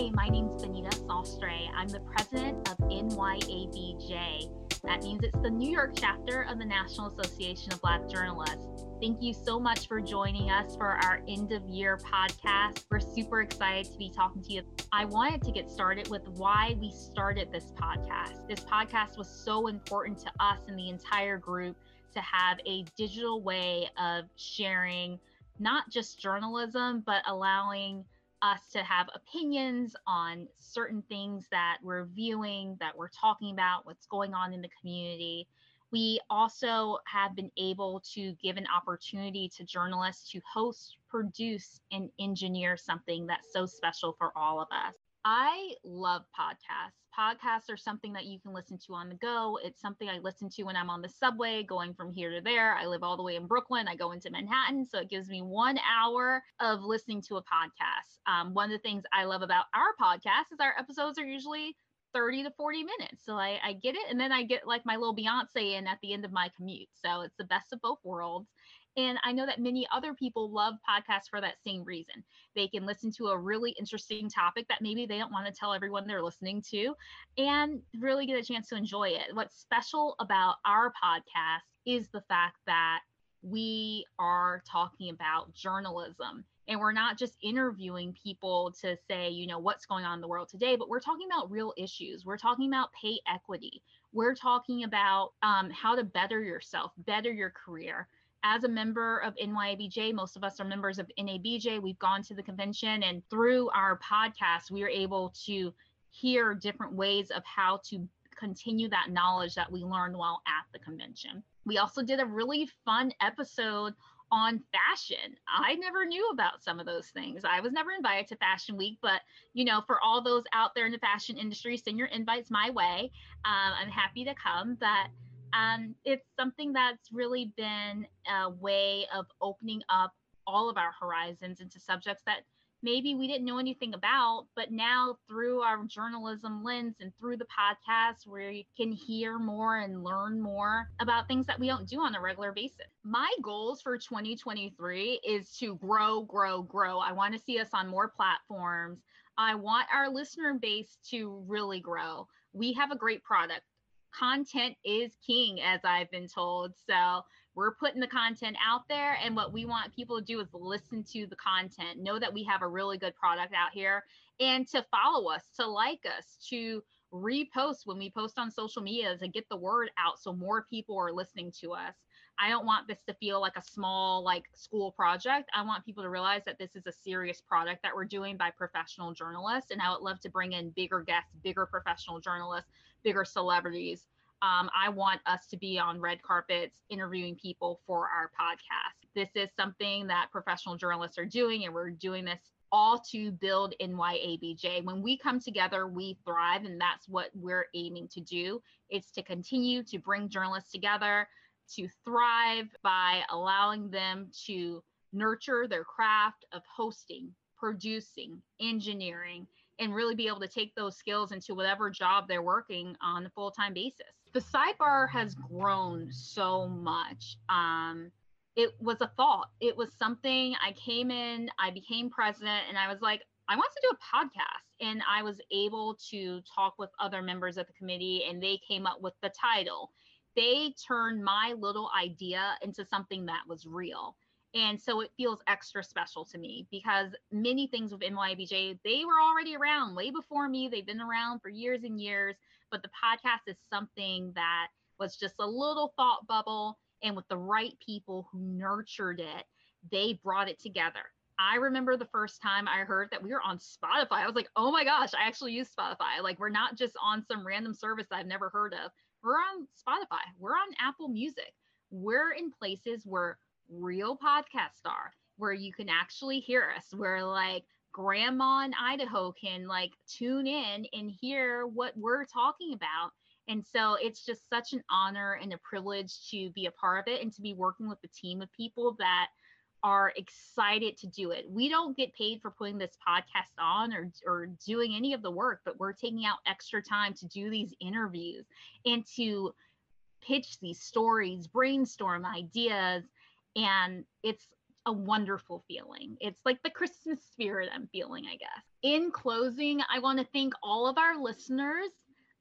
Hi, my name is Bonita Sostre. I'm the president of NYABJ. That means it's the New York chapter of the National Association of Black Journalists. Thank you so much for joining us for our end of year podcast. We're super excited to be talking to you. I wanted to get started with why we started this podcast. This podcast was so important to us and the entire group to have a digital way of sharing not just journalism, but allowing us to have opinions on certain things that we're viewing, that we're talking about, what's going on in the community. We also have been able to give an opportunity to journalists to host, produce, and engineer something that's so special for all of us. I love podcasts. Podcasts are something that you can listen to on the go. It's something I listen to when I'm on the subway going from here to there. I live all the way in Brooklyn. I go into Manhattan. So it gives me one hour of listening to a podcast. Um, one of the things I love about our podcast is our episodes are usually 30 to 40 minutes. So I, I get it. And then I get like my little Beyonce in at the end of my commute. So it's the best of both worlds. And I know that many other people love podcasts for that same reason. They can listen to a really interesting topic that maybe they don't want to tell everyone they're listening to and really get a chance to enjoy it. What's special about our podcast is the fact that we are talking about journalism and we're not just interviewing people to say you know what's going on in the world today but we're talking about real issues we're talking about pay equity we're talking about um, how to better yourself better your career as a member of NYABJ, most of us are members of NABJ. We've gone to the convention, and through our podcast, we are able to hear different ways of how to continue that knowledge that we learned while at the convention. We also did a really fun episode on fashion. I never knew about some of those things. I was never invited to Fashion Week, but you know, for all those out there in the fashion industry, send your invites my way. Um, I'm happy to come. But um, it's something that's really been a way of opening up all of our horizons into subjects that maybe we didn't know anything about, but now through our journalism lens and through the podcast, we can hear more and learn more about things that we don't do on a regular basis. My goals for 2023 is to grow, grow, grow. I want to see us on more platforms. I want our listener base to really grow. We have a great product content is king, as I've been told. So we're putting the content out there. And what we want people to do is listen to the content, know that we have a really good product out here, and to follow us, to like us, to repost when we post on social media to get the word out so more people are listening to us. I don't want this to feel like a small like school project. I want people to realize that this is a serious product that we're doing by professional journalists and I would love to bring in bigger guests, bigger professional journalists, bigger celebrities. Um, I want us to be on red carpets interviewing people for our podcast. This is something that professional journalists are doing, and we're doing this all to build NYABJ. When we come together, we thrive, and that's what we're aiming to do. It's to continue to bring journalists together to thrive by allowing them to nurture their craft of hosting, producing, engineering, and really be able to take those skills into whatever job they're working on a full-time basis. The sidebar has grown so much. Um, it was a thought. It was something I came in, I became president, and I was like, I want to do a podcast. And I was able to talk with other members of the committee, and they came up with the title. They turned my little idea into something that was real. And so it feels extra special to me because many things with NYABJ, they were already around way before me. They've been around for years and years, but the podcast is something that was just a little thought bubble. And with the right people who nurtured it, they brought it together. I remember the first time I heard that we were on Spotify. I was like, oh my gosh, I actually use Spotify. Like, we're not just on some random service I've never heard of. We're on Spotify, we're on Apple Music. We're in places where real podcasts are where you can actually hear us where like grandma in idaho can like tune in and hear what we're talking about and so it's just such an honor and a privilege to be a part of it and to be working with a team of people that are excited to do it. We don't get paid for putting this podcast on or, or doing any of the work, but we're taking out extra time to do these interviews and to pitch these stories, brainstorm ideas, and it's a wonderful feeling. It's like the Christmas spirit I'm feeling, I guess. In closing, I want to thank all of our listeners.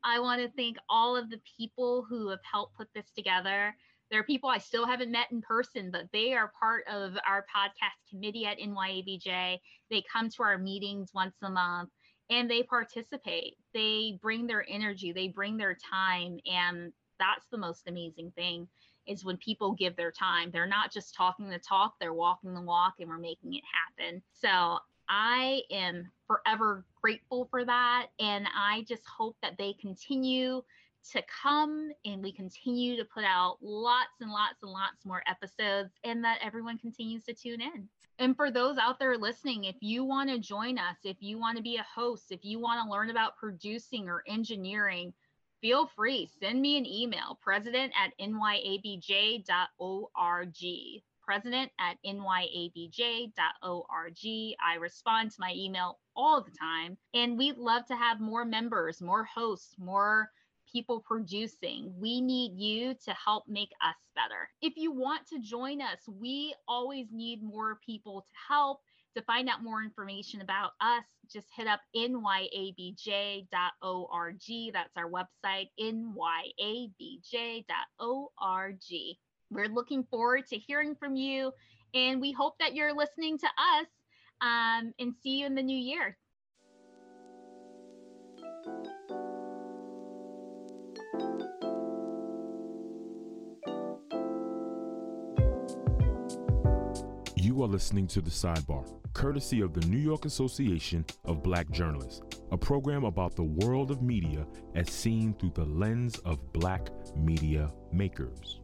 I want to thank all of the people who have helped put this together. There are people I still haven't met in person, but they are part of our podcast committee at NYABJ. They come to our meetings once a month and they participate. They bring their energy, they bring their time, and that's the most amazing thing is when people give their time. They're not just talking the talk, they're walking the walk and we're making it happen. So I am forever grateful for that. And I just hope that they continue to come and we continue to put out lots and lots and lots more episodes and that everyone continues to tune in. And for those out there listening, if you want to join us, if you want to be a host, if you want to learn about producing or engineering, feel free. Send me an email, president at nyabj.org. President at nyabj.org. I respond to my email all the time. And we'd love to have more members, more hosts, more people producing. We need you to help make us better. If you want to join us, we always need more people to help. To find out more information about us, just hit up nyabj.org. That's our website, nyabj.org. We're looking forward to hearing from you, and we hope that you're listening to us um, and see you in the new year. You are listening to The Sidebar, courtesy of the New York Association of Black Journalists, a program about the world of media as seen through the lens of black media makers.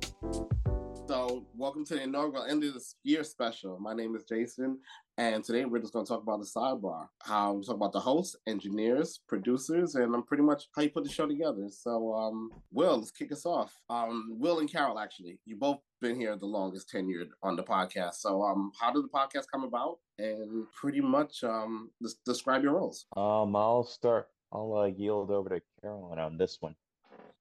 So, welcome to the inaugural end of the year special. My name is Jason, and today we're just going to talk about the sidebar. How we talk about the hosts, engineers, producers, and I'm pretty much how you put the show together. So, um, Will, let's kick us off. Um, Will and Carol, actually, you both been here the longest tenured on the podcast. So, um, how did the podcast come about? And pretty much, um, describe your roles. Um, I'll start. I'll uh, yield over to Carolyn on this one.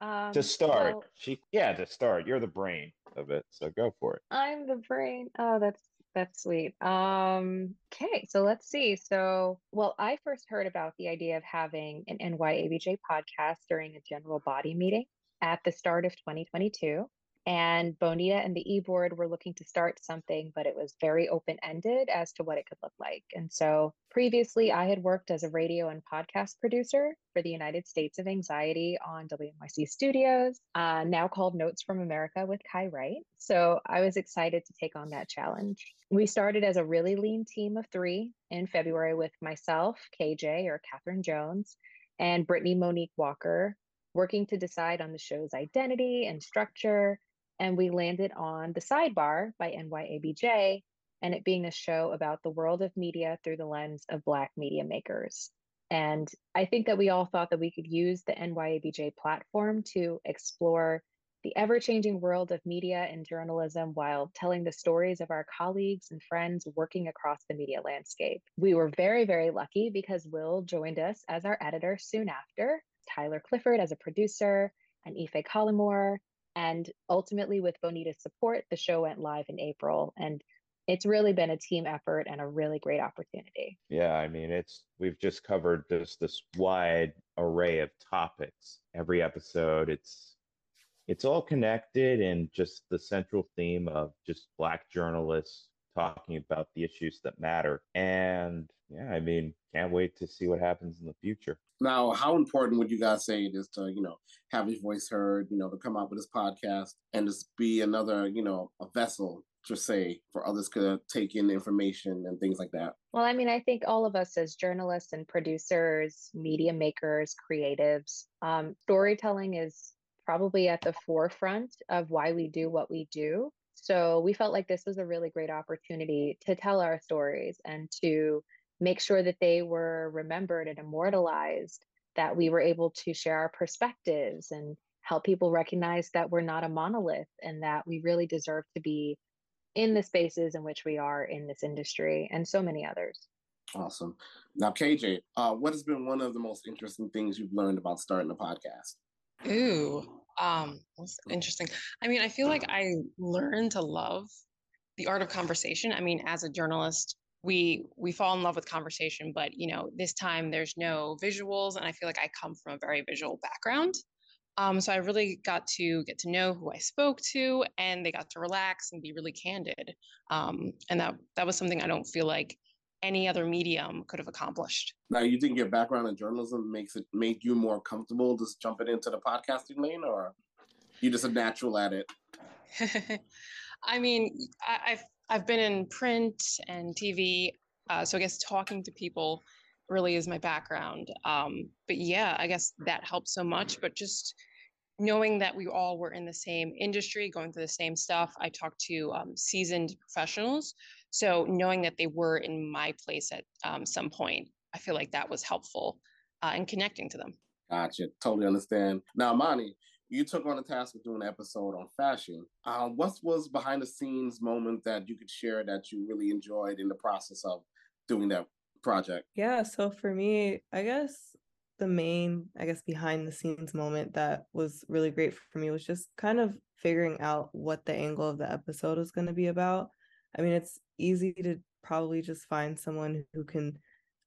Um, to start, well, she yeah, to start. You're the brain of it, so go for it. I'm the brain. Oh, that's that's sweet. Um, okay, so let's see. So, well, I first heard about the idea of having an NYABJ podcast during a general body meeting at the start of 2022. And Bonita and the e-board were looking to start something, but it was very open-ended as to what it could look like. And so previously I had worked as a radio and podcast producer for the United States of Anxiety on WNYC Studios, uh, now called Notes from America with Kai Wright. So I was excited to take on that challenge. We started as a really lean team of three in February with myself, KJ or Catherine Jones, and Brittany Monique Walker, working to decide on the show's identity and structure, and we landed on The Sidebar by NYABJ, and it being a show about the world of media through the lens of Black media makers. And I think that we all thought that we could use the NYABJ platform to explore the ever changing world of media and journalism while telling the stories of our colleagues and friends working across the media landscape. We were very, very lucky because Will joined us as our editor soon after, Tyler Clifford as a producer, and Ife Collymore and ultimately, with Bonita's support, the show went live in April. And it's really been a team effort and a really great opportunity. Yeah, I mean, it's we've just covered this this wide array of topics. Every episode, it's it's all connected and just the central theme of just black journalists talking about the issues that matter. And yeah, I mean, can't wait to see what happens in the future. Now, how important would you guys say it is to, you know, have his voice heard, you know, to come out with this podcast and just be another, you know, a vessel to say for others to take in information and things like that? Well, I mean, I think all of us as journalists and producers, media makers, creatives, um, storytelling is probably at the forefront of why we do what we do. So we felt like this was a really great opportunity to tell our stories and to make sure that they were remembered and immortalized, that we were able to share our perspectives and help people recognize that we're not a monolith and that we really deserve to be in the spaces in which we are in this industry and so many others. Awesome. Now, KJ, uh, what has been one of the most interesting things you've learned about starting a podcast? Ooh, um, that's interesting. I mean, I feel like I learned to love the art of conversation. I mean, as a journalist, we we fall in love with conversation, but you know, this time there's no visuals, and I feel like I come from a very visual background. Um, so I really got to get to know who I spoke to, and they got to relax and be really candid. Um, and that that was something I don't feel like any other medium could have accomplished. Now, you think your background in journalism makes it made you more comfortable just jumping into the podcasting lane, or you just a natural at it? I mean, I, have I've been in print and TV, uh, so I guess talking to people really is my background. Um, but yeah, I guess that helps so much. But just knowing that we all were in the same industry, going through the same stuff, I talked to um, seasoned professionals. So knowing that they were in my place at um, some point, I feel like that was helpful uh, in connecting to them. Gotcha. Totally understand. Now, Mani, you took on the task of doing an episode on fashion. Uh, what was behind the scenes moment that you could share that you really enjoyed in the process of doing that project? Yeah, so for me, I guess the main, I guess, behind the scenes moment that was really great for me was just kind of figuring out what the angle of the episode was going to be about. I mean, it's easy to probably just find someone who can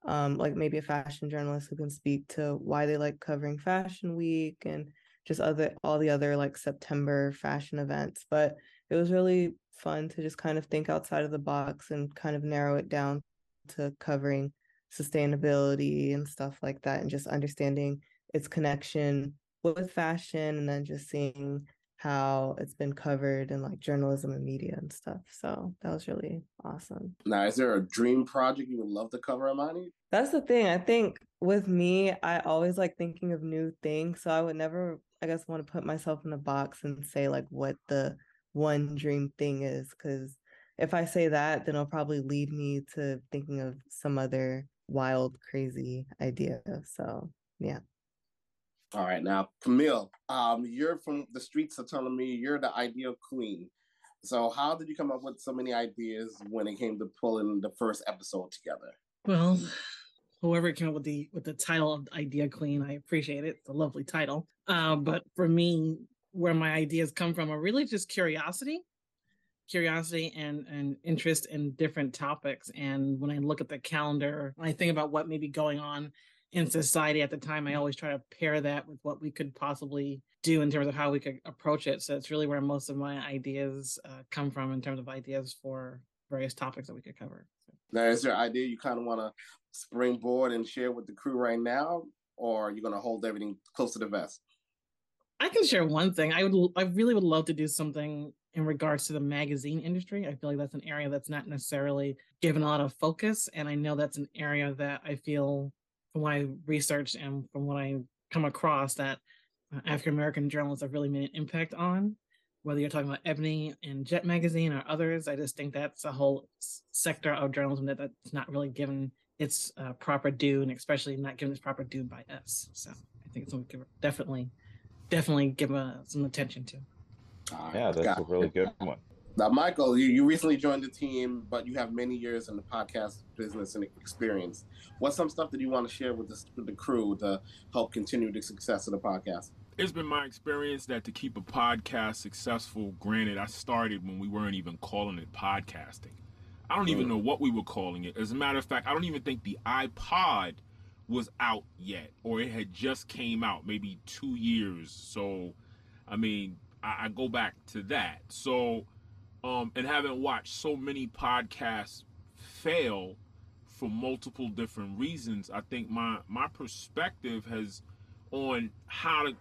um like maybe a fashion journalist who can speak to why they like covering fashion week and just other all the other like September fashion events. But it was really fun to just kind of think outside of the box and kind of narrow it down to covering sustainability and stuff like that and just understanding its connection with fashion and then just seeing how it's been covered in like journalism and media and stuff. So that was really awesome. Now, is there a dream project you would love to cover, Amani? That's the thing. I think with me, I always like thinking of new things. So I would never, I guess, I want to put myself in a box and say like what the one dream thing is. Cause if I say that, then it'll probably lead me to thinking of some other wild, crazy idea. So yeah. All right, now Camille, um, you're from the streets of telling me you're the ideal queen. So how did you come up with so many ideas when it came to pulling the first episode together? Well, whoever came up with the with the title of Idea Queen, I appreciate it. It's a lovely title. Uh, but for me, where my ideas come from are really just curiosity, curiosity and and interest in different topics. And when I look at the calendar, I think about what may be going on in society at the time, I always try to pair that with what we could possibly do in terms of how we could approach it. So it's really where most of my ideas uh, come from in terms of ideas for various topics that we could cover. So. Now, is there idea you kind of want to springboard and share with the crew right now, or are you going to hold everything close to the vest? I can share one thing. I would, I really would love to do something in regards to the magazine industry. I feel like that's an area that's not necessarily given a lot of focus, and I know that's an area that I feel from what I researched and from what I come across that uh, African American journalists have really made an impact on. Whether you're talking about Ebony and Jet Magazine or others, I just think that's a whole sector of journalism that that's not really given its uh, proper due, and especially not given its proper due by us. So I think it's something we could definitely, definitely give uh, some attention to. yeah, that's a really good one. Now, Michael, you, you recently joined the team, but you have many years in the podcast business and experience. What's some stuff that you want to share with, this, with the crew to help continue the success of the podcast? It's been my experience that to keep a podcast successful, granted, I started when we weren't even calling it podcasting. I don't even mm. know what we were calling it. As a matter of fact, I don't even think the iPod was out yet, or it had just came out maybe two years. So, I mean, I, I go back to that. So, um, and having watched so many podcasts fail for multiple different reasons, I think my my perspective has on how to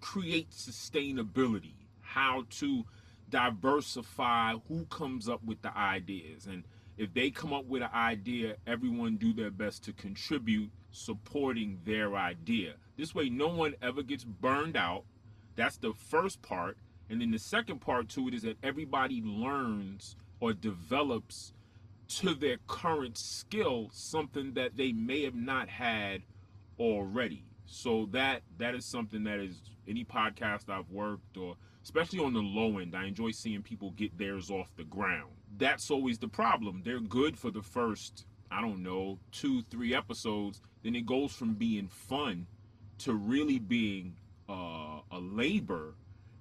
create sustainability, how to diversify who comes up with the ideas. And if they come up with an idea everyone do their best to contribute supporting their idea. This way no one ever gets burned out. That's the first part and then the second part to it is that everybody learns or develops to their current skill something that they may have not had already. So that that is something that is any podcast I've worked or especially on the low end, I enjoy seeing people get theirs off the ground. That's always the problem. They're good for the first, I don't know, two, three episodes. Then it goes from being fun to really being uh, a labor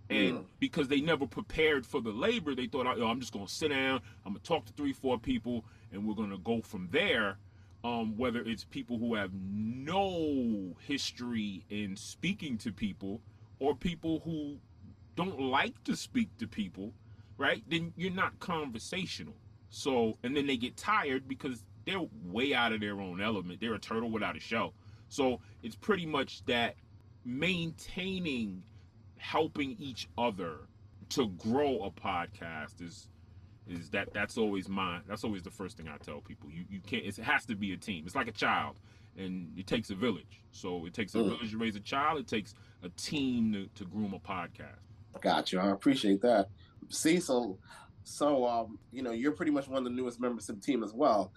And mm. because they never prepared for the labor, they thought, oh, I'm just going to sit down, I'm going to talk to three, four people, and we're going to go from there. Um, whether it's people who have no history in speaking to people or people who don't like to speak to people, right? Then you're not conversational. So, and then they get tired because they're way out of their own element. They're a turtle without a shell. So it's pretty much that maintaining helping each other to grow a podcast is is that that's always my that's always the first thing i tell people. You you can't it has to be a team. It's like a child and it takes a village. So it takes a mm. village to raise a child. It takes a team to, to groom a podcast. Got you. I appreciate that. Cecil, so so um you know you're pretty much one of the newest members of the team as well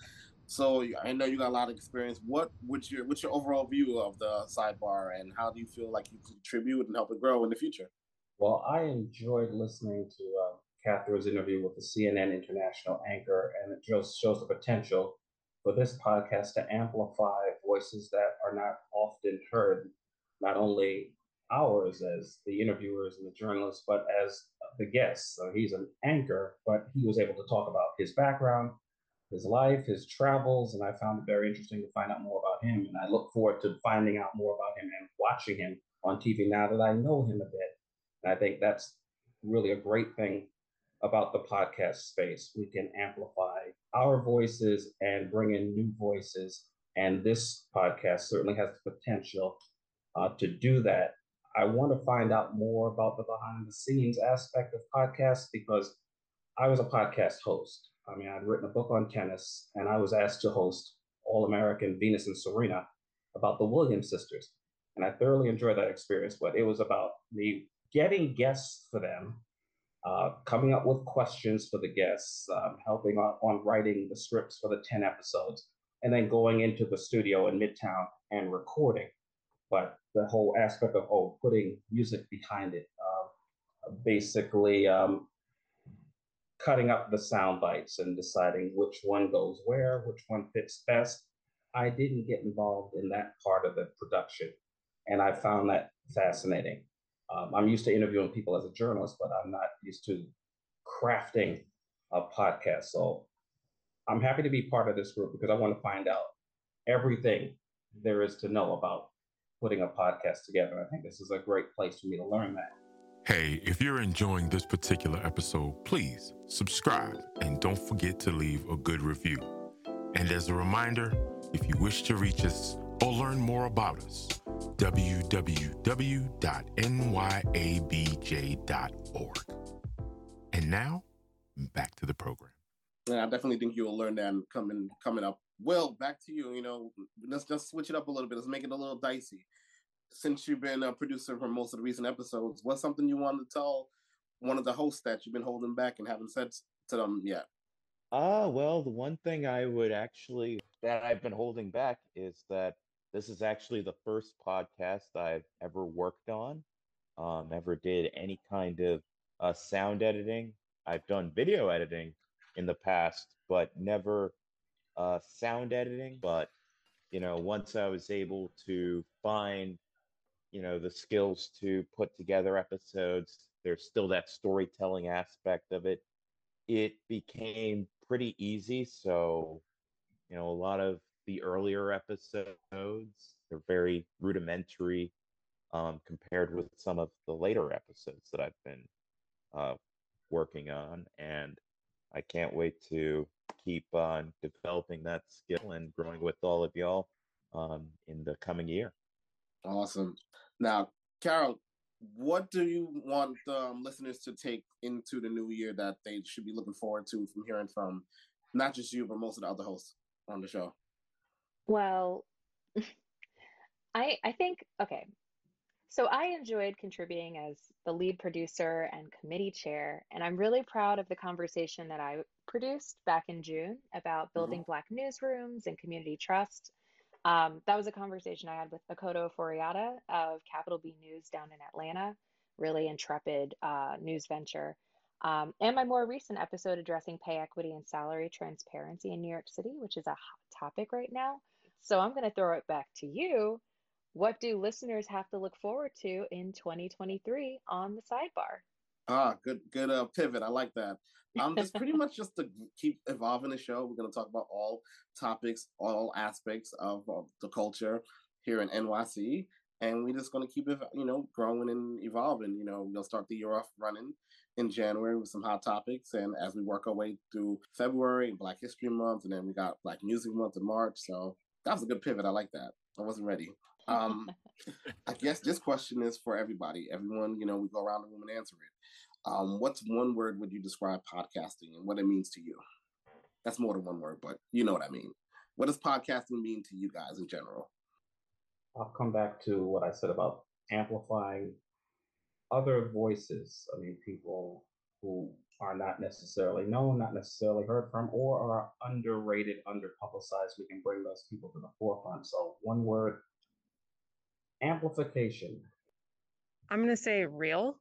so I know you got a lot of experience. What would your what's your overall view of the sidebar, and how do you feel like you contribute and help it grow in the future? Well, I enjoyed listening to uh, Catherine's interview with the CNN international anchor, and it just shows the potential for this podcast to amplify voices that are not often heard, not only ours as the interviewers and the journalists, but as the guests. So he's an anchor, but he was able to talk about his background, his life, his travels, and I found it very interesting to find out more about him. And I look forward to finding out more about him and watching him on TV now that I know him a bit. And I think that's really a great thing about the podcast space. We can amplify our voices and bring in new voices. And this podcast certainly has the potential uh, to do that. I want to find out more about the behind the scenes aspect of podcasts because I was a podcast host I mean, I'd written a book on tennis, and I was asked to host All American Venus and Serena about the Williams sisters. And I thoroughly enjoyed that experience, but it was about me getting guests for them, uh, coming up with questions for the guests, um, helping on, on writing the scripts for the 10 episodes, and then going into the studio in Midtown and recording. But the whole aspect of, oh, putting music behind it, uh, basically um, cutting up the sound bites and deciding which one goes where, which one fits best. I didn't get involved in that part of the production. And I found that fascinating. Um, I'm used to interviewing people as a journalist, but I'm not used to crafting a podcast. So I'm happy to be part of this group because I want to find out everything there is to know about putting a podcast together. I think this is a great place for me to learn that. Hey, if you're enjoying this particular episode, please subscribe and don't forget to leave a good review. And as a reminder, if you wish to reach us or learn more about us, www.nyabj.org. And now, back to the program. Yeah, I definitely think you'll learn that coming coming up. Well, back to you. You know, let's just switch it up a little bit. Let's make it a little dicey since you've been a producer for most of the recent episodes, what's something you wanted to tell one of the hosts that you've been holding back and haven't said to them yet? Ah, uh, well, the one thing I would actually that I've been holding back is that this is actually the first podcast I've ever worked on, um, ever did any kind of uh, sound editing. I've done video editing in the past, but never uh, sound editing. But you know, once I was able to find you know the skills to put together episodes there's still that storytelling aspect of it it became pretty easy. So you know a lot of the earlier episodes they're very rudimentary um, compared with some of the later episodes that i've been uh, working on. And i can't wait to keep on developing that skill and growing with all of y'all um, in the coming year Awesome. Now, Carol, what do you want um, listeners to take into the new year that they should be looking forward to from hearing from not just you, but most of the other hosts on the show? Well, I I think okay. So I enjoyed contributing as the lead producer and committee chair, and I'm really proud of the conversation that I produced back in June about mm-hmm. building mm-hmm. Black newsrooms and community trust. Um, that was a conversation I had with Akoto Ofori-Atta of Capital B News down in Atlanta, really intrepid uh, news venture. Um, and my more recent episode addressing pay equity and salary transparency in New York City, which is a hot topic right now. So I'm going to throw it back to you. what do listeners have to look forward to in 2023 on the sidebar? Ah, good, good uh, pivot. I like that. Um, just pretty much just to keep evolving the show. We're going to talk about all topics, all aspects of, of the culture here in NYC, and we're just going to keep it, you know, growing and evolving. You know, we'll start the year off running in January with some hot topics, and as we work our way through February and Black History Month, and then we got Black Music Month in March. So that was a good pivot. I like that. I wasn't ready. Um, I guess this question is for everybody. Everyone, you know, we go around the room and answer it. Um, what's one word would you describe podcasting and what it means to you? That's more than one word, but you know what I mean. What does podcasting mean to you guys in general? I'll come back to what I said about amplifying other voices. I mean, people who are not necessarily known, not necessarily heard from, or are underrated, underpublicized. We can bring those people to the forefront. So, one word amplification. I'm going to say real.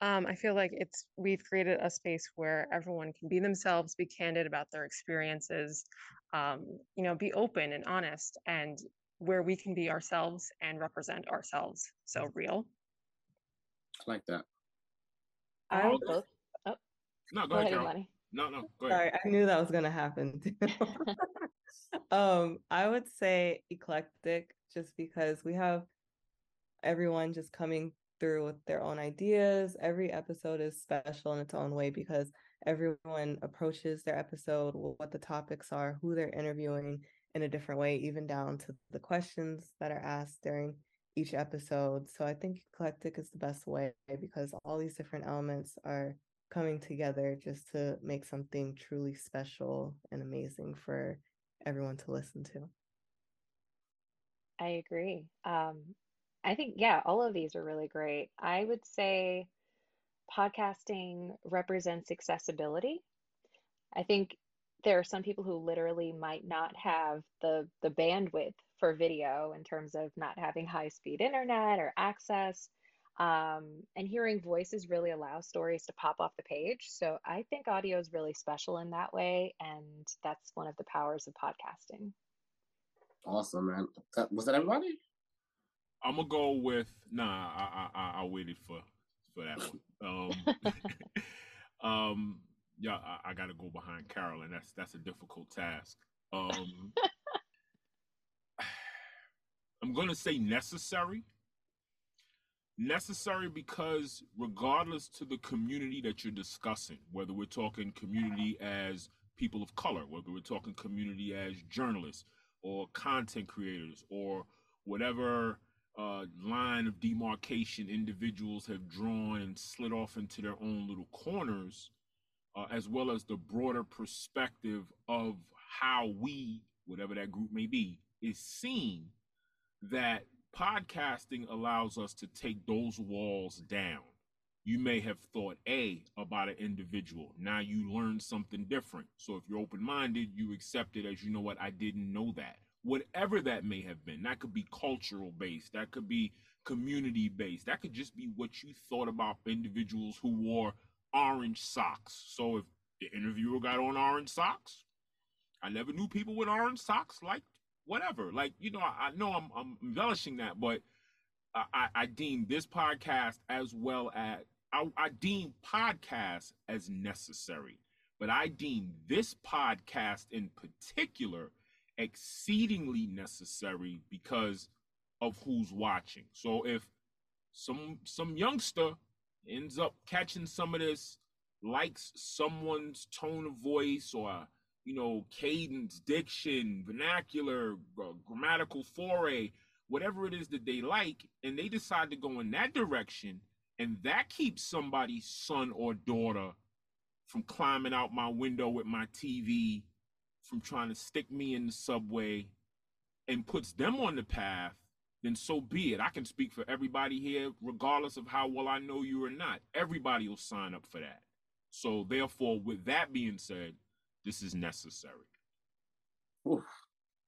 Um, I feel like it's we've created a space where everyone can be themselves, be candid about their experiences, um, you know, be open and honest, and where we can be ourselves and represent ourselves. So real. I like that. I would both. Oh, No, go, go ahead, ahead, Carol. No, no, go ahead. Sorry, I knew that was gonna happen too. um, I would say eclectic, just because we have everyone just coming through with their own ideas. Every episode is special in its own way because everyone approaches their episode, what the topics are, who they're interviewing in a different way, even down to the questions that are asked during each episode. So I think eclectic is the best way because all these different elements are coming together just to make something truly special and amazing for everyone to listen to. I agree. Um, I think, yeah, all of these are really great. I would say podcasting represents accessibility. I think there are some people who literally might not have the the bandwidth for video in terms of not having high speed internet or access. Um, and hearing voices really allows stories to pop off the page. So I think audio is really special in that way, and that's one of the powers of podcasting. Awesome, man. Was that everybody? I'm gonna go with nah. I I, I, I waited for for that one. Um, um, yeah, I, I got to go behind Carol, and that's that's a difficult task. Um, I'm gonna say necessary. Necessary because regardless to the community that you're discussing, whether we're talking community as people of color, whether we're talking community as journalists or content creators or whatever uh, line of demarcation individuals have drawn and slid off into their own little corners, uh, as well as the broader perspective of how we, whatever that group may be, is seen, that podcasting allows us to take those walls down. You may have thought A about an individual. Now you learn something different. So if you're open minded, you accept it as you know what, I didn't know that whatever that may have been. That could be cultural based, that could be community based, that could just be what you thought about individuals who wore orange socks. So if the interviewer got on orange socks, I never knew people with orange socks like whatever. Like, you know, I, I know I'm, I'm embellishing that, but I, I, deem this podcast as well as I, I deem podcasts as necessary, but I deem this podcast in particular exceedingly necessary because of who's watching. So if some some youngster ends up catching some of this, likes someone's tone of voice or you know cadence, diction, vernacular, grammatical foray, whatever it is that they like, and they decide to go in that direction, and that keeps somebody's son or daughter from climbing out my window with my TV from trying to stick me in the subway and puts them on the path, then so be it. I can speak for everybody here, regardless of how well I know you or not. Everybody will sign up for that. So, therefore, with that being said, this is necessary. Oof.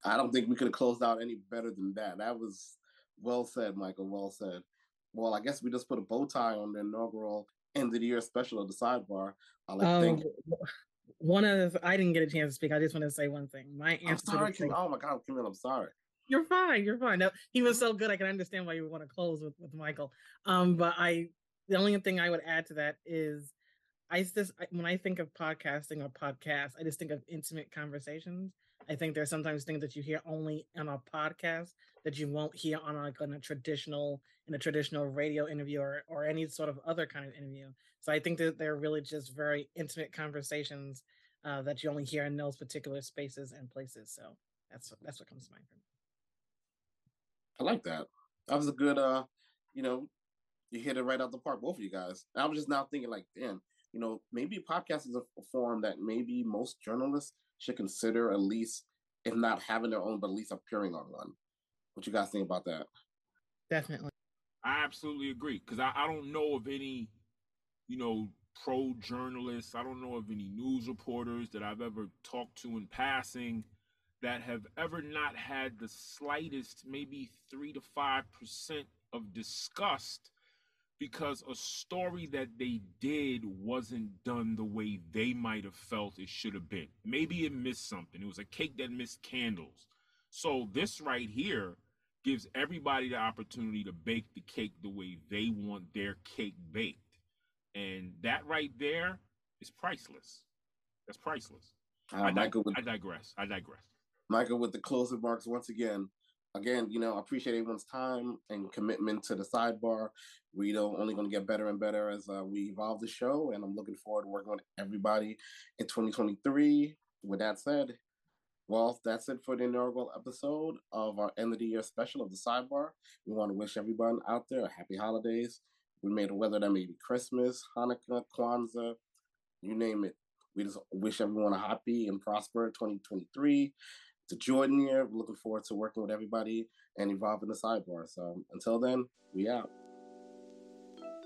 I don't think we could have closed out any better than that. That was well said, Michael. Well said. Well, I guess we just put a bow tie on the inaugural end of the year special of the sidebar. I like Um, thank one of the, I didn't get a chance to speak. I just want to say one thing. My answer to sorry, the Oh my God, Camille, I'm sorry. You're fine. You're fine. Now, he was so good. I can understand why you want to close with, with Michael. Um, but I, the only thing I would add to that is, I just when I think of podcasting or podcast, I just think of intimate conversations. I think there's sometimes things that you hear only on a podcast that you won't hear on like on a traditional in a traditional radio interview or, or any sort of other kind of interview. So I think that they're really just very intimate conversations uh, that you only hear in those particular spaces and places. So that's that's what comes to mind for me. I like that. That was a good, uh, you know, you hit it right out the park, both of you guys. I was just now thinking, like, damn, you know, maybe podcast is a form that maybe most journalists should consider at least, if not having their own, but at least appearing on one. What you guys think about that? Definitely. I absolutely agree because I, I don't know of any, you know, pro journalists. I don't know of any news reporters that I've ever talked to in passing that have ever not had the slightest, maybe three to five percent of disgust because a story that they did wasn't done the way they might have felt it should have been. Maybe it missed something. It was a cake that missed candles. So this right here gives everybody the opportunity to bake the cake the way they want their cake baked. And that right there is priceless. That's priceless. Uh, I, Michael with, I digress. I digress. Michael with the closing remarks once again. Again, you know, I appreciate everyone's time and commitment to the sidebar. We are only going to get better and better as uh, we evolve the show, and I'm looking forward to working with everybody in 2023. With that said, well, that's it for the inaugural episode of our end of the year special of the sidebar. We want to wish everyone out there a happy holidays. We made it whether that may be Christmas, Hanukkah, Kwanzaa, you name it. We just wish everyone a happy and prosper 2023. It's a Jordan year. Looking forward to working with everybody and evolving the sidebar. So until then, we out.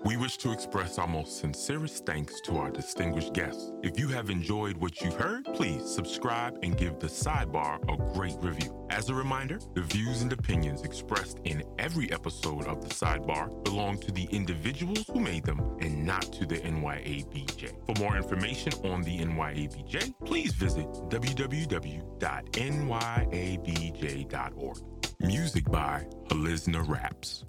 We wish to express our most sincerest thanks to our distinguished guests. If you have enjoyed what you've heard, please subscribe and give the sidebar a great review. As a reminder, the views and opinions expressed in every episode of the sidebar belong to the individuals who made them and not to the NYABJ. For more information on the NYABJ, please visit www.nyabj.org. Music by HoliznaRAPS.